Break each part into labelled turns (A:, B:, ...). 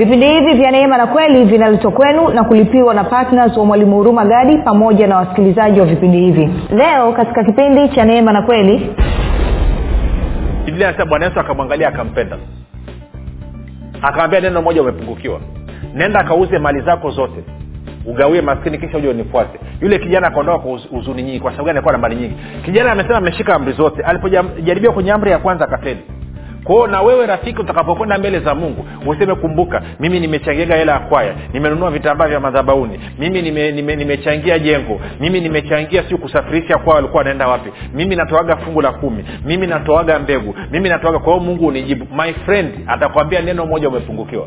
A: vipindi hivi vya neema na kweli vinaletwa kwenu na kulipiwa na ptns wa mwalimu huruma gadi pamoja na wasikilizaji wa vipindi hivi. Leo katika kipindi cha neema na kweli
B: biblia bwana yesu akamwangalia akampenda. Akamwambia neno moja umepungukiwa. Nenda akauze mali zako zote ugawie maskini kisha uje unifuate. Yule kijana akaondoka kwa huzuni nyingi. Kwa sababu gani? Alikuwa na mali nyingi. Kijana amesema ameshika amri zote. Alipojaribiwa kwenye amri ya kwanza akafeli kwao na wewe rafiki utakapokwenda mbele za mungu useme kumbuka mimi nimechangiaga hela ya kwaya nimenunua vitambaa vya madhabauni mimi nimechangia nime, nime jengo mimi nimechangia siu kusafirisha kwao walikuwa wanaenda wapi mimi natoaga fungu la kumi mimi natoaga mbegu mimi natoaga kwa hiyo mungu unijibu. My friend atakwambia neno moja umepungukiwa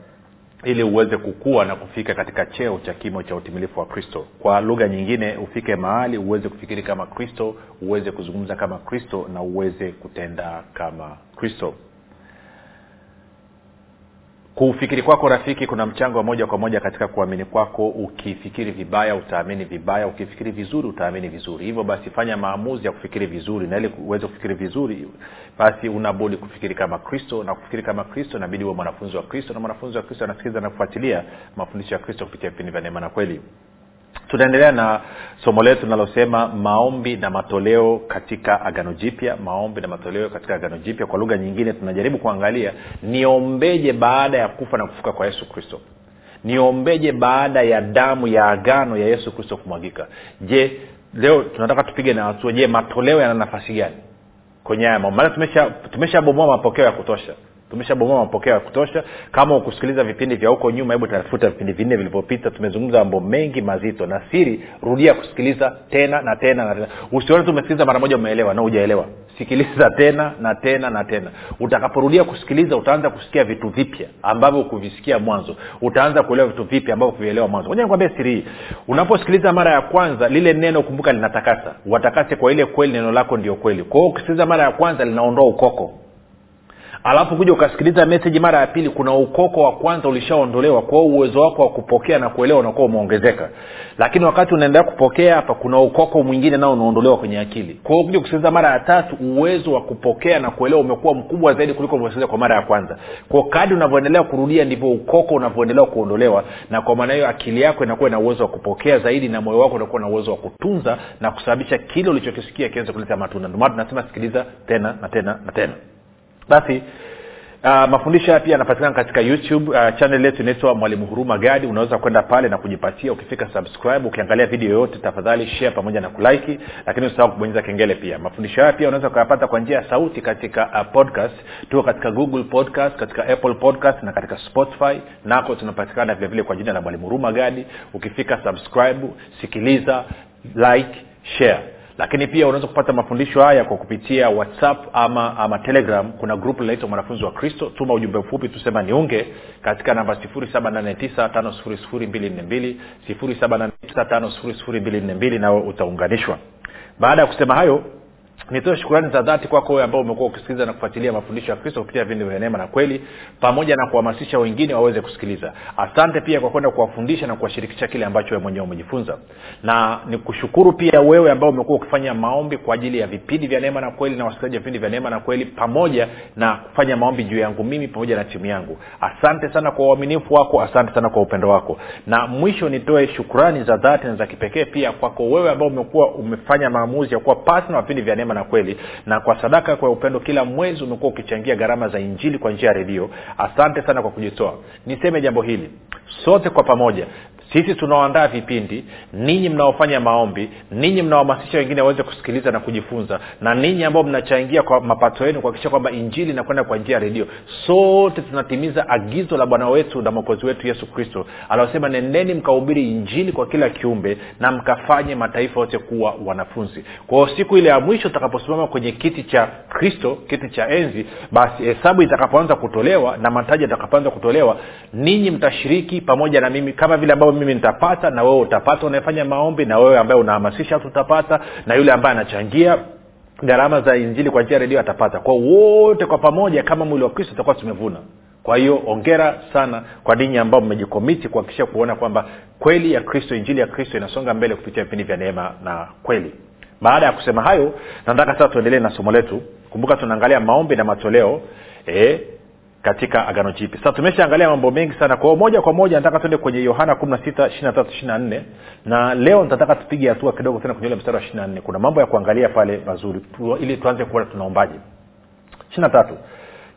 B: ili uweze kukua na kufika katika cheo cha kimo cha utimilifu wa kristo. Kwa lugha nyingine ufike mahali uweze kufikiri kama kristo uweze kuzungumza kama kristo na uweze kutenda kama kristo kufikiri kwako rafiki kuna mchango wa moja kwa moja katika kuamini kwako. Ukifikiri vibaya utaamini vibaya. Ukifikiri vizuri utaamini vizuri. Hivyo basi fanya maamuzi ya kufikiri vizuri na ili uweze kufikiri vizuri basi unabudi kufikiri kama kristo na kufikiri kama kristo inabidi uwe mwanafunzi wa kristo na mwanafunzi wa kristo anasikiliza na kufuatilia mafundisho ya kristo kupitia vipindi vya neema na kweli tunaendelea na somo letu linalosema maombi na matoleo katika agano jipya. Maombi na matoleo katika agano jipya kwa lugha nyingine tunajaribu kuangalia niombeje baada ya kufa na kufuka kwa yesu kristo. Niombeje baada ya damu ya agano ya yesu kristo kumwagika. Je leo tunataka tupige na hatua. Je matoleo yana nafasi gani kwenye haya mambo maana tumeshabomoa tumesha mapokeo ya kutosha tumeshabomoa mapokeo ya kutosha. Kama ukusikiliza vipindi vya huko nyuma hebu tafuta vipindi vinne vilivyopita. Tumezungumza mambo mengi mazito. Na siri rudia kusikiliza tena na tena na tena. Usione tu umesikiliza mara moja umeelewa? Na hujaelewa. Sikiliza tena na tena na tena. Utakaporudia kusikiliza utaanza kusikia vitu vipya ambavyo ukuvisikia mwanzo. Utaanza kuelewa vitu vipya ambavyo kuvielewa mwanzo. Moja nikwambia siri hii. Unaposikiliza mara ya kwanza lile neno kumbuka linatakasa. Watakase kwa ile kweli neno lako ndio kweli. Kwa hiyo ukisikiliza mara ya kwanza linaondoa ukoko alafu kuja ukasikiliza meseji mara ya pili kuna ukoko wa kwanza ulishaondolewa kwa uwezo wako wa kupokea na kuelewa unakuwa umeongezeka. Lakini wakati unaendelea kupokea hapa kuna ukoko mwingine nao unaondolewa kwenye akili. Kwa kuja kusikiliza mara ya tatu uwezo wa kupokea na kuelewa umekuwa mkubwa zaidi kuliko ulivyosikiliza kwa mara ya kwanza. Kwa kadi unavyoendelea kurudia ndivyo ukoko unavyoendelea kuondolewa na kwa maana hiyo akili yako inakuwa ina uwezo wa kupokea zaidi na moyo wako unakuwa na uwezo wa kutunza na kusababisha kile ulichokisikia kiweze kuleta matunda. Ndio maana tunasema sikiliza tena na tena na tena basi Uh, mafundisho haya pia yanapatikana katika youtube uh, chanel yetu inaitwa mwalimu huruma gadi unaweza kwenda pale na kujipatia. Ukifika subscribe ukiangalia video yoyote tafadhali share pamoja na kulaiki lakini usahau kubonyeza kengele pia. Mafundisho haya pia unaweza ukayapata kwa njia ya sauti katika uh, podcast. Tuko katika google podcast katika apple podcast na katika spotify. Nako tunapatikana vilevile kwa jina la mwalimu huruma gadi ukifika subscribe sikiliza like share lakini pia unaweza kupata mafundisho haya kwa kupitia whatsapp ama ama telegram. Kuna grupu linaitwa mwanafunzi wa kristo. Tuma ujumbe mfupi tusema niunge katika namba 7895242 7895242 nawe utaunganishwa. Baada ya kusema hayo nitoe shukurani za dhati kwako wewe ambao umekuwa ukisikiliza na kufuatilia mafundisho ya kristo kupitia vipindi vya neema na kweli pamoja na kuhamasisha wengine waweze kusikiliza. Asante pia kwa kwenda kuwafundisha na kuwashirikisha kile ambacho wewe mwenyewe umejifunza. Na nikushukuru pia wewe ambao umekuwa ukifanya maombi kwa ajili ya vipindi vya neema na kweli na wasikilizaji wa vipindi vya neema na kweli pamoja na kufanya maombi juu yangu mimi pamoja na timu yangu. Asante sana kwa uaminifu wako asante sana kwa upendo wako. Na mwisho nitoe shukurani za dhati na za kipekee pia kwako wewe ambao umekuwa umefanya maamuzi ya kuwa partner wa vipindi vya neema na kweli. Na kwa sadaka kwa upendo kila mwezi umekuwa ukichangia gharama za injili kwa njia ya redio. Asante sana kwa kujitoa. Niseme jambo hili. Sote kwa pamoja sisi tunaoandaa vipindi ninyi mnaofanya maombi ninyi mnaohamasisha wengine waweze kusikiliza na kujifunza na ninyi ambao mnachangia kwa mapato yenu kuhakikisha kwamba injili inakwenda kwa njia ya redio sote tunatimiza agizo la bwana wetu na mwokozi wetu yesu kristo anaosema nendeni mkahubiri injili kwa kila kiumbe na mkafanye mataifa yote kuwa wanafunzi. Kwao siku ile ya mwisho utakaposimama kwenye kiti cha kristo kiti cha enzi basi hesabu itakapoanza kutolewa na mataji yatakapoanza kutolewa ninyi mtashiriki pamoja na mimi kama vile ambavyo mimi nitapata na wewe utapata. Unayefanya maombi na wewe ambaye unahamasisha watu utapata na yule ambaye anachangia gharama za injili kwa njia redio atapata. Kwa wote kwa pamoja kama mwili wa kristo tutakuwa tumevuna. Kwa hiyo ongera sana kwa ninyi ambao mmejikomiti kuhakikisha kuona kwamba kweli ya kristo injili ya kristo inasonga mbele kupitia vipindi vya neema na kweli. Baada ya kusema hayo nataka sasa tuendelee na somo letu. Kumbuka tunaangalia maombi na matoleo. E, katika agano jipi sasa tumeshaangalia mambo mengi sana. Kwao moja kwa moja nataka tuende kwenye yohana kumi na leo nitataka tupige hatua kidogo tena kwenye ule mstari wa 4 kuna mambo ya kuangalia pale mazuri. Tu, ili tuanze kuona tunaombaje?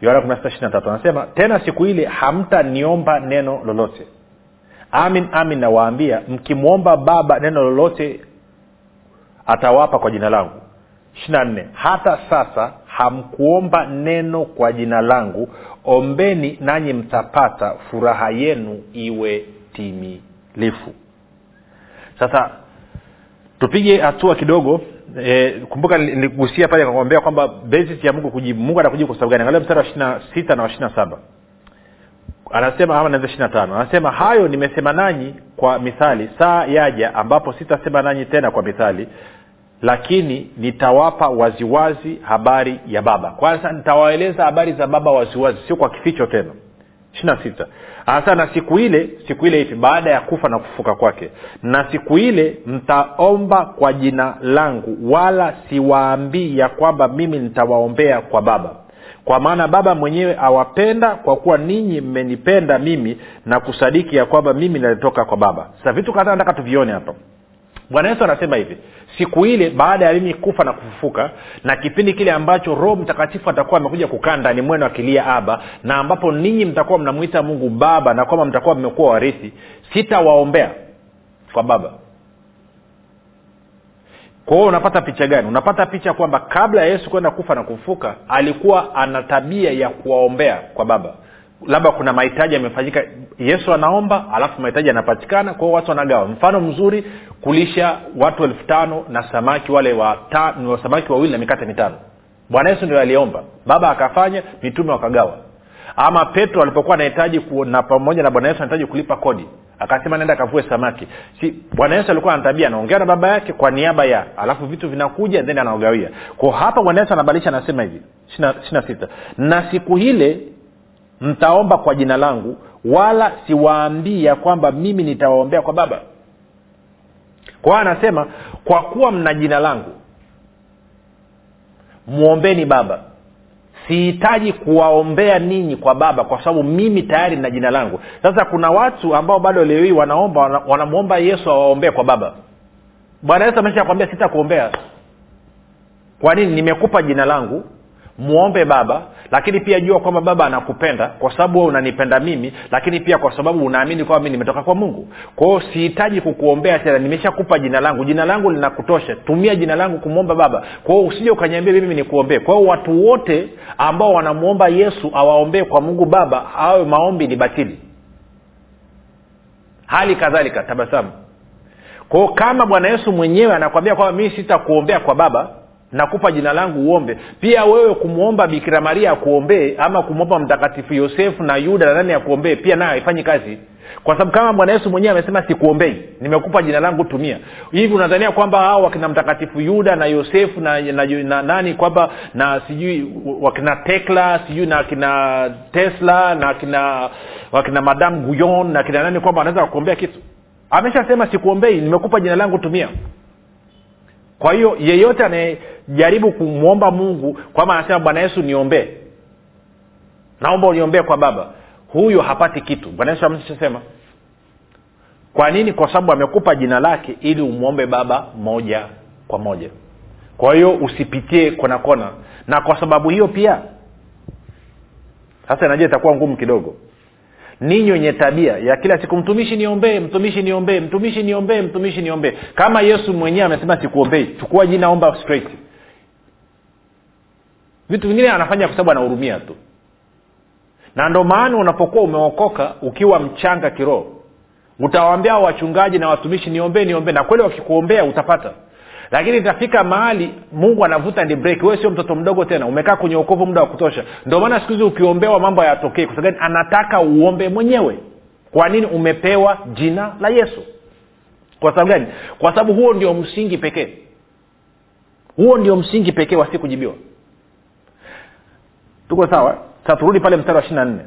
B: Yohana anasema tena siku ile hamtaniomba neno lolote. Amin amin nawaambia mkimwomba baba neno lolote atawapa kwa jina langu. Ishirina nne. Hata sasa hamkuomba neno kwa jina langu ombeni nanyi mtapata furaha yenu iwe timilifu. Sasa tupige hatua kidogo. E, kumbuka niligusia pale kakwambia kwamba basis ya mungu kujibu mungu anakujibu kwa sababu gani? Angalia mstari wa ishirina sita na wa ishirina saba. Anasema ama naanza ishirina tano. Anasema hayo nimesema nanyi kwa mithali saa yaja ambapo sitasema nanyi tena kwa mithali lakini nitawapa waziwazi habari ya baba. Kwanza nitawaeleza habari za baba waziwazi sio kwa kificho tena. Ishirina sita. Anasema na siku ile siku ile ipi? Baada ya kufa na kufuka kwake. Na siku ile mtaomba kwa jina langu wala siwaambii ya kwamba mimi nitawaombea kwa baba. Kwa maana baba mwenyewe awapenda kwa kuwa ninyi mmenipenda mimi na kusadiki ya kwamba mimi nalitoka kwa baba. Sasa vitu kadhaa nataka tuvione hapa bwana yesu anasema hivi siku ile baada ya mimi kufa na kufufuka na kipindi kile ambacho roho mtakatifu atakuwa amekuja kukaa ndani mwenu akilia aba na ambapo ninyi mtakuwa mnamwita mungu baba na kwamba mtakuwa mmekuwa warithi sitawaombea kwa baba. Kwa hiyo unapata picha gani? Unapata picha kwamba kabla ya yesu kwenda kufa na kufufuka alikuwa ana tabia ya kuwaombea kwa baba labda kuna mahitaji yamefanyika yesu anaomba alafu mahitaji yanapatikana kwao watu wanagawa. Mfano mzuri kulisha watu elfu tano na samaki wale wa ta, samaki wawili na mikate mitano. Bwana yesu ndio aliomba. Baba akafanya mitume wakagawa. Ama petro alipokuwa anahitaji na pamoja na bwana yesu anahitaji kulipa kodi akasema naenda akavue samaki. Si bwana yesu alikuwa anatabia anaongea na baba yake kwa niaba ya alafu vitu vinakuja then anaogawia ko hapa bwana yesu anabadilisha anasema hivi sita. Na siku hile mtaomba kwa jina langu wala siwaambii ya kwamba mimi nitawaombea kwa baba. Kwa hiyo anasema kwa kuwa mna jina langu mwombeni baba. Sihitaji kuwaombea ninyi kwa baba kwa sababu mimi tayari na jina langu. Sasa kuna watu ambao bado leo hii wanaomba wanamwomba yesu awaombee kwa baba. Bwana yesu amesha kwambia sitakuombea. Kwa nini? Nimekupa jina langu mwombe baba lakini pia jua kwamba baba anakupenda kwa sababu we unanipenda mimi lakini pia kwa sababu unaamini kwamba mi nimetoka kwa mungu. Kwao sihitaji kukuombea tena nimeshakupa jina langu. Jina langu linakutosha. Tumia jina langu kumwomba baba. Kwao usije ukaniambia mimi nikuombee. Kwao watu wote ambao wanamwomba yesu awaombee kwa mungu baba awe maombi ni batili. Hali kadhalika tabasamu. Kwao kama bwana yesu mwenyewe anakwambia kwamba mii sitakuombea kwa baba nakupa jina langu uombe. Pia wewe kumwomba bikira maria akuombee ama kumwomba mtakatifu yosefu na yuda na nani akuombee pia nayo haifanyi kazi. Kwa sababu kama bwana yesu mwenyewe amesema sikuombei nimekupa jina langu tumia. Hivi unadhania kwamba hao wakina mtakatifu yuda na yosefu na, na, na, na nani kwamba na sijui wakina tekla sijui na akina tesla na akina wakina madam guyon na akina nani kwamba wanaweza kukuombea kitu? Ameshasema sikuombei nimekupa jina langu tumia kwa hiyo yeyote anayejaribu kumwomba mungu kwamba anasema bwana yesu niombee. Naomba uniombee kwa baba. Huyo hapati kitu. Bwana yesu ameshasema. Kwa nini? Kwa sababu amekupa jina lake ili umwombe baba moja kwa moja. Kwa hiyo usipitie kona kona. Na kwa sababu hiyo pia sasa inajua itakuwa ngumu kidogo ninyi wenye tabia ya kila siku mtumishi niombee mtumishi niombee mtumishi niombee mtumishi niombee. Kama yesu mwenyewe amesema sikuombei chukua jina omba straight. Vitu vingine anafanya kwa sababu anahurumia tu. Na ndo maana unapokuwa umeokoka ukiwa mchanga kiroho utawaambia wachungaji na watumishi niombee niombee. Na kweli wakikuombea utapata lakini itafika mahali mungu anavuta ndi break wewe sio mtoto mdogo tena. Umekaa kwenye ukovu muda wa kutosha. Ndio maana siku hizi ukiombewa mambo hayatokei. Kwa sababu anataka uombe mwenyewe. Kwa nini? Umepewa jina la yesu. Kwa sababu gani? Kwa sababu huo ndio msingi pekee. Huo ndio msingi pekee wasi kujibiwa. Tuko sawa? Sasa pale mstari wa ishiri na nne.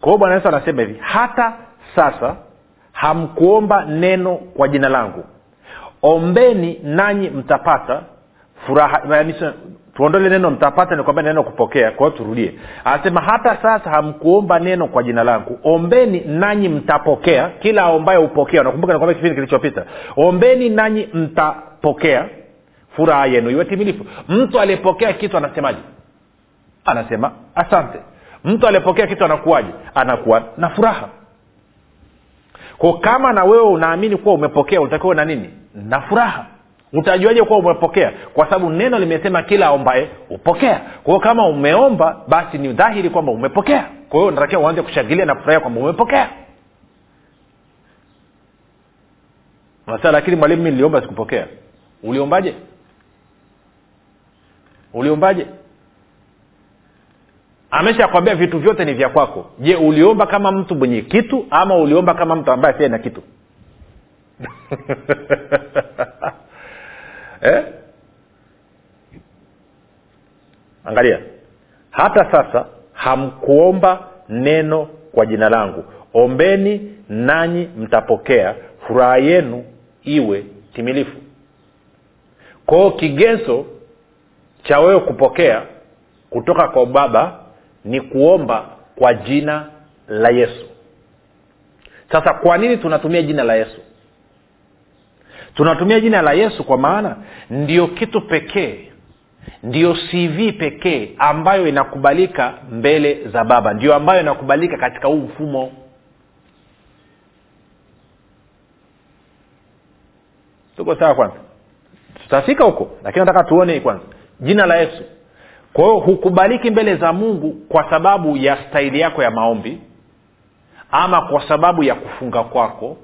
B: Kwa bwana yesu anasema hivi hata sasa hamkuomba neno kwa jina langu ombeni nanyi mtapata furaha. Tuondole neno mtapata ni kwamba neno kupokea kwa hiyo turudie. Anasema hata sasa hamkuomba neno kwa jina langu. Ombeni nanyi mtapokea kila aombaye hupokea. Nakumbuka nikwambia kipindi kilichopita. Ombeni nanyi mtapokea furaha yenu iwe timilifu. Mtu aliyepokea kitu anasemaje? Anasema asante. Mtu aliyepokea kitu anakuwaje? Anakuwa na furaha. Ko kama na wewe unaamini kuwa umepokea utakiwa na nini na furaha. Utajuaje kuwa umepokea? Kwa sababu neno limesema kila aombae hupokea. Kwa kama umeomba basi ni dhahiri kwamba umepokea. Kwa hiyo unatakiwa uanze kushangilia na kufurahia kwamba umepokea. Sasa lakini mwalimu mi niliomba sikupokea. Uliombaje? Uliombaje? Ameshakwambia vitu vyote ni vya kwako. Je uliomba kama mtu mwenye kitu ama uliomba kama mtu ambaye asiye na kitu eh? angalia. Hata sasa hamkuomba neno kwa jina langu. Ombeni nanyi mtapokea. Furaha yenu iwe timilifu. Kwao kigezo cha wewe kupokea kutoka kwa baba ni kuomba kwa jina la yesu. Sasa kwa nini tunatumia jina la yesu tunatumia jina la yesu kwa maana ndio kitu pekee ndio cv pekee ambayo inakubalika mbele za baba ndio ambayo inakubalika katika huu mfumo. Tuko sawa kwanza? Tutafika huko lakini nataka tuone kwanza jina la yesu. Kwa hiyo hukubaliki mbele za mungu kwa sababu ya staili yako ya maombi ama kwa sababu ya kufunga kwako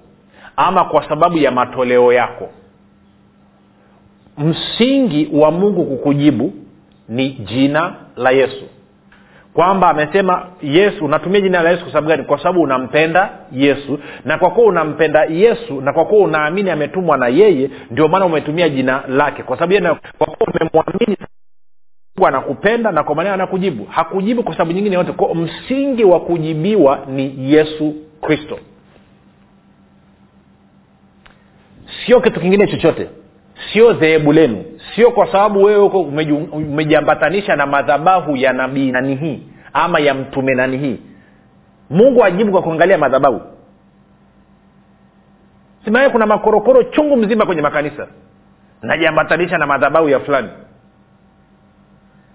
B: ama kwa sababu ya matoleo yako. Msingi wa mungu kukujibu ni jina la yesu. Kwamba amesema yesu unatumia jina la yesu kwa sababu gani? Kwa sababu unampenda yesu na kwa kuwa unampenda yesu na kwa kuwa unaamini ametumwa na yeye ndio maana umetumia jina lake. Kwa sababu kwa kuwa umemwamini anakupenda na kwa maana anakujibu. Hakujibu kwa sababu nyingine yote kwa msingi wa kujibiwa ni yesu kristo sio kitu kingine chochote. Sio dhehebu lenu. Sio kwa sababu wewe huko umejiambatanisha na madhabahu ya nabii nani hii ama ya mtume nani hii. Mungu ajibu kwa kuangalia madhabahu. Simaye kuna makorokoro chungu mzima kwenye makanisa. Najiambatanisha na madhabahu ya fulani.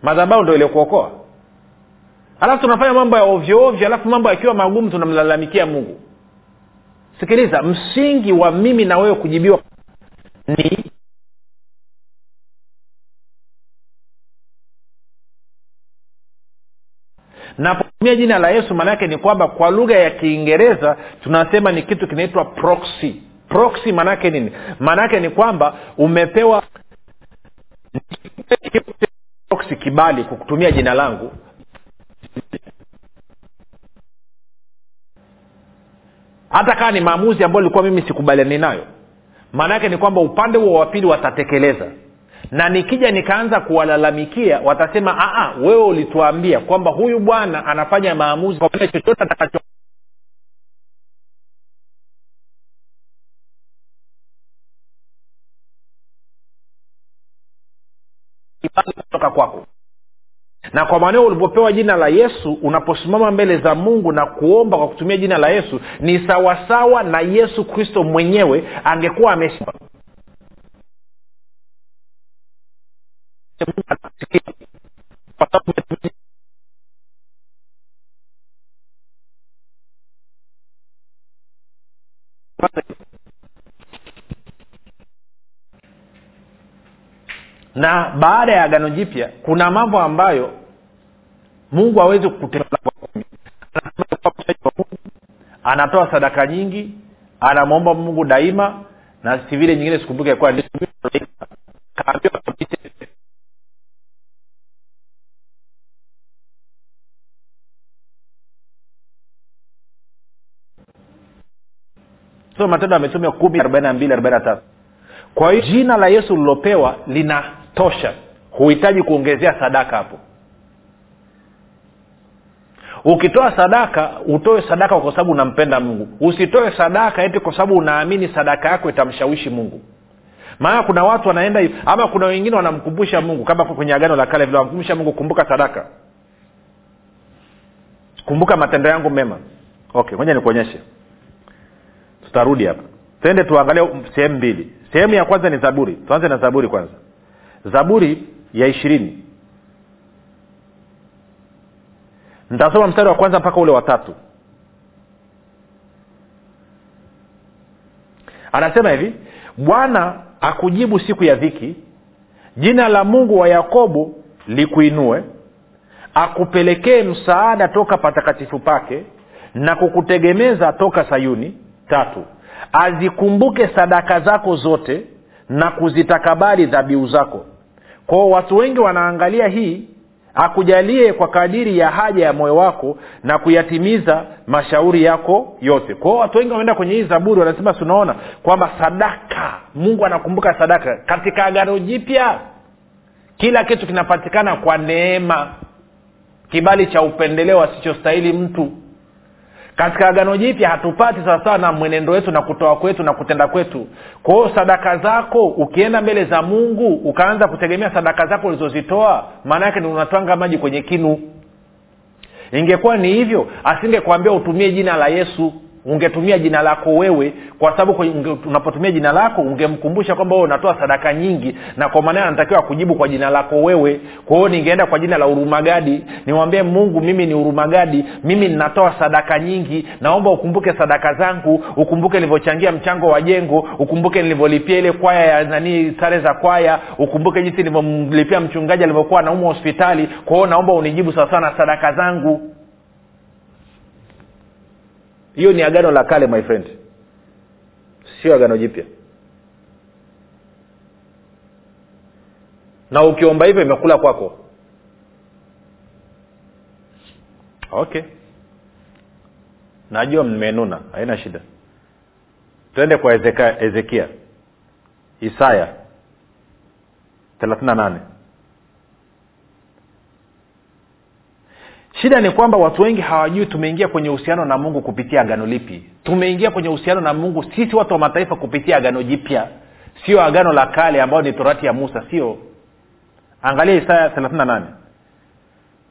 B: Madhabahu ndo iliokuokoa alafu tunafanya mambo ya ovyo ovyo alafu mambo yakiwa magumu tunamlalamikia mungu sikiliza msingi wa mimi na wewe kujibiwa ni napotumia jina la yesu maanaake ni kwamba kwa lugha ya kiingereza tunasema ni kitu kinaitwa proxy. Proxy maanaake nini? Maanaake ni kwamba umepewa proxy kibali kwa kutumia jina langu hata kama ni maamuzi ambayo ilikuwa mimi sikubaliani nayo. Maana yake ni kwamba upande huo wa pili watatekeleza. Na nikija nikaanza kuwalalamikia watasema Aa, wewe ulituambia kwamba huyu bwana anafanya maamuzi kwa chochote atakacho kutoka kwako na kwa maneo ulipopewa jina la yesu unaposimama mbele za mungu na kuomba kwa kutumia jina la yesu ni sawasawa na yesu kristo mwenyewe angekuwa ame na baada ya agano jipya kuna mambo ambayo mungu hawezi kutenda anatoa sadaka nyingi anamwomba mungu daima na si vile nyingine sikumbuke kwa so matendo ametumia kumi arobaini na mbili arobaini na tatu. Kwa hiyo jina la yesu lilopewa linatosha. Huhitaji kuongezea sadaka hapo ukitoa sadaka utoe sadaka kwa sababu unampenda mungu. Usitoe sadaka eti kwa sababu unaamini sadaka yako itamshawishi mungu. Maana kuna watu wanaenda ama kuna wengine wanamkumbusha mungu kama kwenye agano la kale vile wanamkumbusha mungu kumbuka sadaka. Kumbuka matendo yangu mema. Okay moja nikuonyeshe. Tutarudi hapa. Twende tuangalie sehemu mbili. Sehemu ya kwanza ni zaburi. Tuanze na zaburi kwanza. Zaburi ya ishirini nitasoma mstari wa kwanza mpaka ule watatu anasema hivi bwana akujibu siku ya dhiki jina la mungu wa yakobo likuinue akupelekee msaada toka patakatifu pake na kukutegemeza toka sayuni tatu. Azikumbuke sadaka zako zote na kuzitakabali dhabihu zako. Kwao watu wengi wanaangalia hii akujalie kwa kadiri ya haja ya moyo wako na kuyatimiza mashauri yako yote. Kwao watu wengi wameenda kwenye hii zaburi wanasema tunaona kwamba sadaka mungu anakumbuka sadaka katika agano jipya. Kila kitu kinapatikana kwa neema. Kibali cha upendeleo asichostahili mtu katika agano jipya hatupati sawasawa na mwenendo wetu na kutoa kwetu na kutenda kwetu. Kwa sadaka zako ukienda mbele za mungu ukaanza kutegemea sadaka zako ulizozitoa maana yake ni unatwanga maji kwenye kinu. Ingekuwa ni hivyo asingekwambia utumie jina la yesu ungetumia jina lako wewe kwa sababu unapotumia jina lako ungemkumbusha kwamba wewe unatoa sadaka nyingi na kwa maana anatakiwa kujibu kwa jina lako wewe. Kwa hiyo ningeenda kwa jina la urumagadi niwambie mungu mimi ni urumagadi mimi ninatoa sadaka nyingi. Naomba ukumbuke sadaka zangu ukumbuke nilivyochangia mchango wa jengo ukumbuke nilivyolipia ile kwaya ya nanii sare za kwaya ukumbuke jinsi nilivyomlipia mchungaji alivyokuwa anaumwa hospitali. Kwa hiyo naomba unijibu sawasawa na sadaka zangu hiyo ni agano la kale my friend. Sio agano jipya. Na ukiomba hivyo imekula kwako. Okay. Najua mmenuna haina shida. Twende kwa ezekia isaya thelathini na nane shida ni kwamba watu wengi hawajui tumeingia kwenye uhusiano na mungu kupitia agano lipi. Tumeingia kwenye uhusiano na mungu sisi watu wa mataifa kupitia agano jipya. Sio agano la kale ambayo ni torati ya musa sio. Angalia isaya thelathini na nane.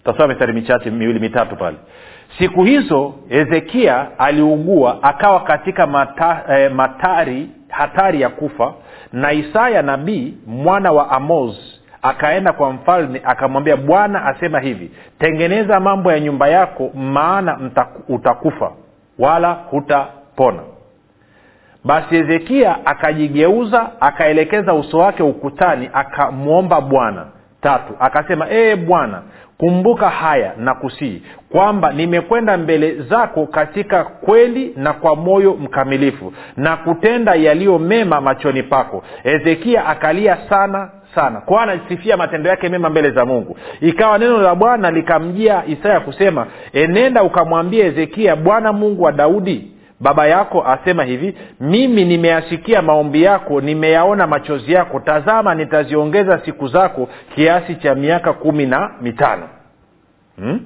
B: Tasoma mistari michache miwili mitatu pale. Siku hizo hezekia aliugua akawa katika mata, eh, matari hatari ya kufa na isaya nabii mwana wa amos akaenda kwa mfalme akamwambia bwana asema hivi tengeneza mambo ya nyumba yako maana utakufa wala hutapona. Basi hezekia akajigeuza akaelekeza uso wake ukutani akamwomba bwana tatu. Akasema ee bwana kumbuka haya na kusii kwamba nimekwenda mbele zako katika kweli na kwa moyo mkamilifu na kutenda yaliyo mema machoni pako. Hezekia akalia sana sana. Kwa anasifia matendo yake mema mbele za mungu. Ikawa neno la bwana likamjia isaya kusema enenda ukamwambia hezekia bwana mungu wa daudi baba yako asema hivi mimi nimeyasikia maombi yako nimeyaona machozi yako tazama nitaziongeza siku zako kiasi cha miaka kumi na mitano hmm?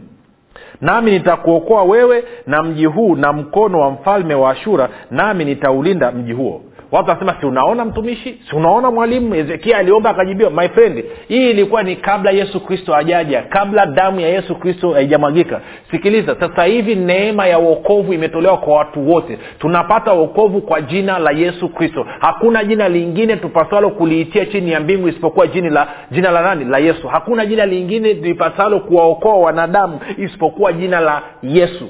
B: Nami nitakuokoa wewe na mji huu na mkono wa mfalme wa ashura nami nitaulinda mji huo. Watu wanasema si unaona mtumishi? Si unaona mwalimu? Hezekia aliomba akajibiwa my friend hii ilikuwa ni kabla yesu kristo ajaja kabla damu ya yesu kristo haijamwagika. Sikiliza sasa hivi neema ya uokovu imetolewa kwa watu wote. Tunapata uokovu kwa jina la yesu kristo. Hakuna jina lingine tupasalo kuliitia chini ya mbingu isipokuwa jina la jina la nani? La yesu. Hakuna jina lingine lipasalo kuwaokoa wanadamu isipokuwa jina la yesu.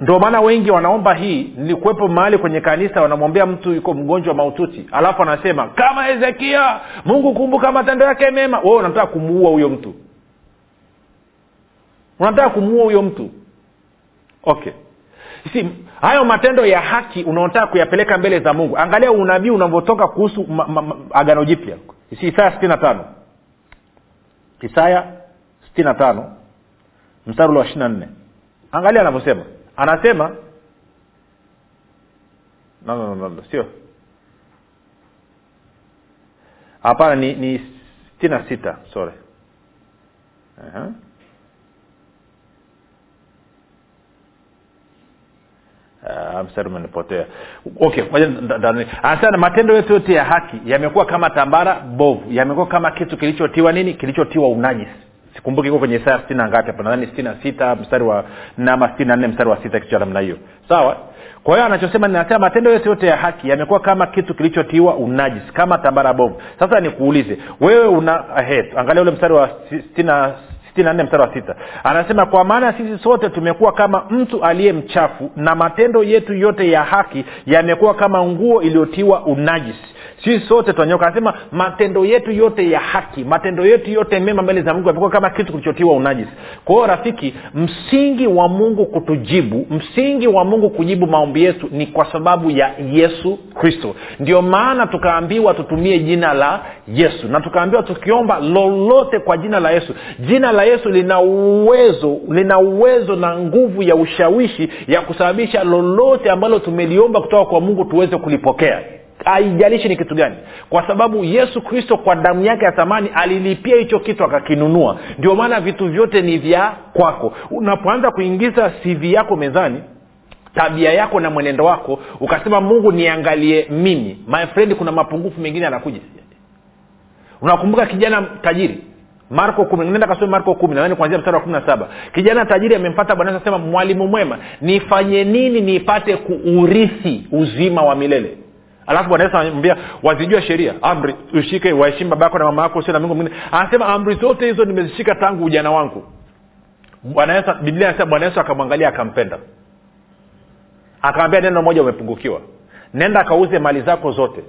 B: Ndio maana wengi wanaomba hii nilikuwepo mahali kwenye kanisa wanamwambia mtu yuko mgonjwa maututi alafu anasema kama hezekia mungu kumbuka matendo yake mema. Wewe unataka kumuua huyo mtu. Unataka kumuua huyo mtu. Okay. Si hayo matendo ya haki unaotaka kuyapeleka mbele za mungu. Angalia unabii unavyotoka kuhusu agano jipya. Si isaya sitini na tano. Isaya sitini tano mstari wa ishiri na nne. Angalia anavyosema. Anasema no, no, no, no, sio. Hapana ni, ni sitini sita sore uh-huh. Uh, mstari umenipotea. Okay anasema matendo yetu yote ya haki yamekuwa kama tambara bovu yamekuwa kama kitu kilichotiwa nini? Kilichotiwa unajisi sikumbuki iko kwenye isaya sitini na ngapi hapa. Nadhani sitini na sita mstari wa nama sitini na nne mstari wa sita kitu cha namna hiyo. Sawa? Kwa hiyo anachosema ninasema matendo yote yote ya haki yamekuwa kama kitu kilichotiwa unajisi kama tambara bovu. Sasa nikuulize wewe una ahead angalia ule mstari wa sitini na mstari wa sita. Anasema kwa maana sisi sote tumekuwa kama mtu aliye mchafu na matendo yetu yote ya haki yamekuwa kama nguo iliyotiwa unajisi. Sisi sote tunanyoka anasema matendo yetu yote ya haki matendo yetu yote mema mbele za mungu yamekuwa kama kitu kilichotiwa unajisi. Kwa hiyo rafiki msingi wa mungu kutujibu msingi wa mungu kujibu maombi yetu ni kwa sababu ya yesu kristo. Ndio maana tukaambiwa tutumie jina la yesu. Na tukaambiwa tukiomba lolote kwa jina la yesu. Jina la yesu lina uwezo lina uwezo na nguvu ya ushawishi ya kusababisha lolote ambalo tumeliomba kutoka kwa mungu tuweze kulipokea. Haijalishi ni kitu gani. Kwa sababu yesu kristo kwa damu yake ya thamani alilipia hicho kitu akakinunua. Ndio maana vitu vyote ni vya kwako. Unapoanza kuingiza cv yako mezani tabia yako na mwenendo wako ukasema mungu niangalie mimi. My friend kuna mapungufu mengine anakuja unakumbuka kijana tajiri marko kumi nenda kasome marko kumi nadhani kuanzia mstari wa kumi na saba. Kijana tajiri amempata bwana asema mwalimu mwema nifanye nini nipate kuurithi uzima wa milele? Alafu bwana yesu wazijua sheria amri ushike waheshimu baba yako na mama yako usio na mungu mwingine anasema amri zote hizo nimezishika tangu ujana wangu. Bwana biblia anasema bwana yesu akamwangalia akampenda. Akamwambia neno moja umepungukiwa. Nenda akauze mali zako zote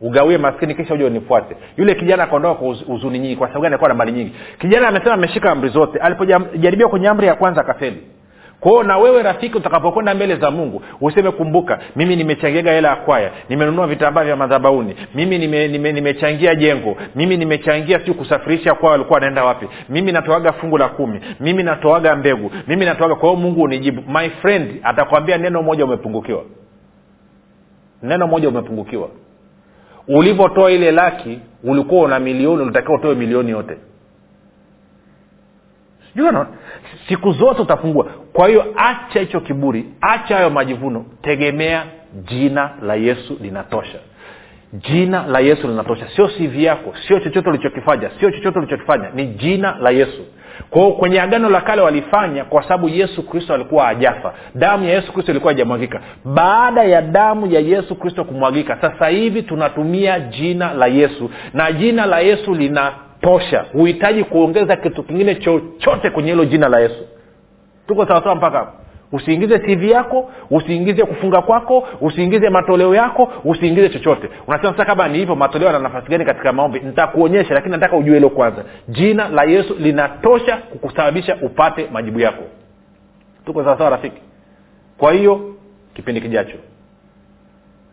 B: ugawie maskini kisha uja unifuate. Yule kijana akaondoka kwa huzuni nyingi kwa sababu gani? Alikuwa na mali nyingi. Kijana amesema ameshika amri zote. Alipojaribiwa kwenye amri ya kwanza akafeli. Kwao na wewe rafiki utakapokwenda mbele za mungu useme kumbuka mimi nimechangiaga hela ya kwaya nimenunua vitambaa vya madhabauni mimi nimechangia nime, nime jengo mimi nimechangia siu kusafirisha kwao walikuwa wanaenda wapi mimi natoaga fungu la kumi mimi natoaga mbegu mimi natoaga kwa mungu unijibu. My friend atakwambia neno moja umepungukiwa. Neno moja umepungukiwa ulivyotoa ile laki ulikuwa una milioni ulitakiwa utoe milioni yote. Sijui siku zote utafungua. Kwa hiyo acha hicho kiburi acha hayo majivuno. Tegemea jina la yesu linatosha. Jina la yesu linatosha. Sio cv yako sio chochote ulichokifanya sio chochote ulichokifanya. Ni jina la yesu kwao kwenye agano la kale walifanya kwa sababu yesu kristo alikuwa ajafa damu ya yesu kristo ilikuwa hajamwagika baada ya damu ya yesu kristo kumwagika sasa hivi tunatumia jina la yesu. Na jina la yesu linatosha. Huhitaji kuongeza kitu kingine chochote kwenye hilo jina la yesu. Tuko sawasawa mpaka hapo usiingize cv yako usiingize kufunga kwako usiingize matoleo yako usiingize chochote. Unasema sasa kama ni hivyo matoleo yana nafasi gani katika maombi? Nitakuonyesha lakini nataka ujue hilo kwanza. Jina la yesu linatosha kukusababisha upate majibu yako. Tuko sawasawa rafiki? Kwa hiyo kipindi kijacho.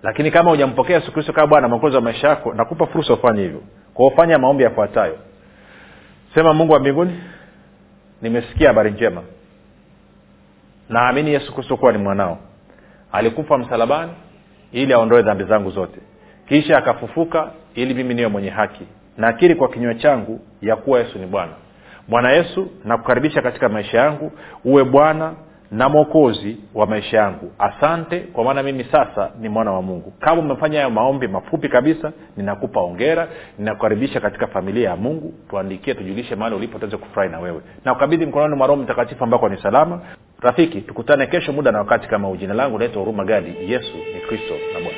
B: Lakini kama hujampokea yesu kristo kama bwana mwokozi wa maisha yako nakupa fursa ufanye hivyo. Kwao fanya maombi yafuatayo. Sema mungu wa mbinguni nimesikia habari njema naamini yesu kristo kuwa ni mwanao. Alikufa msalabani ili aondoe dhambi zangu zote. Kisha akafufuka ili mimi niwe mwenye haki. Nakiri kwa kinywa changu ya kuwa yesu ni bwana. Bwana yesu nakukaribisha katika maisha yangu. Uwe bwana na mwokozi wa maisha yangu. Asante kwa maana mimi sasa ni mwana wa mungu. Kama umefanya hayo maombi mafupi kabisa ninakupa ongera ninakukaribisha katika familia ya mungu. Tuandikie tujulishe mahali ulipo tuweze kufurahi na wewe. Na ukabidhi mkononi mwa roho mtakatifu ambako ni salama. Rafiki tukutane kesho muda na wakati. Kama huu jina langu naitwa huruma gadi. Yesu ni kristo na bwana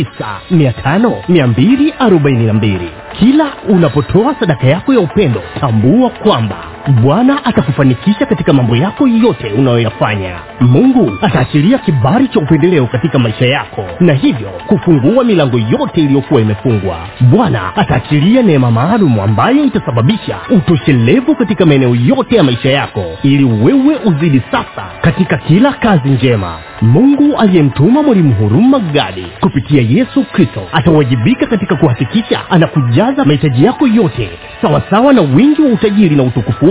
C: 7895242 kila unapotoa sadaka yako ya upendo tambua kwamba bwana atakufanikisha katika mambo yako yote unayoyafanya. Mungu ataachilia kibari cha upendeleo katika maisha yako na hivyo kufungua milango yote iliyokuwa imefungwa. Bwana ataachilia neema maalum ambayo itasababisha utoshelevu katika maeneo yote ya maisha yako ili wewe uzidi sasa katika kila kazi njema. Mungu aliyemtuma mwalimu huruma gadi kupitia yesu kristo atawajibika katika kuhakikisha anakujaza mahitaji yako yote sawasawa na wingi wa utajiri na utukufu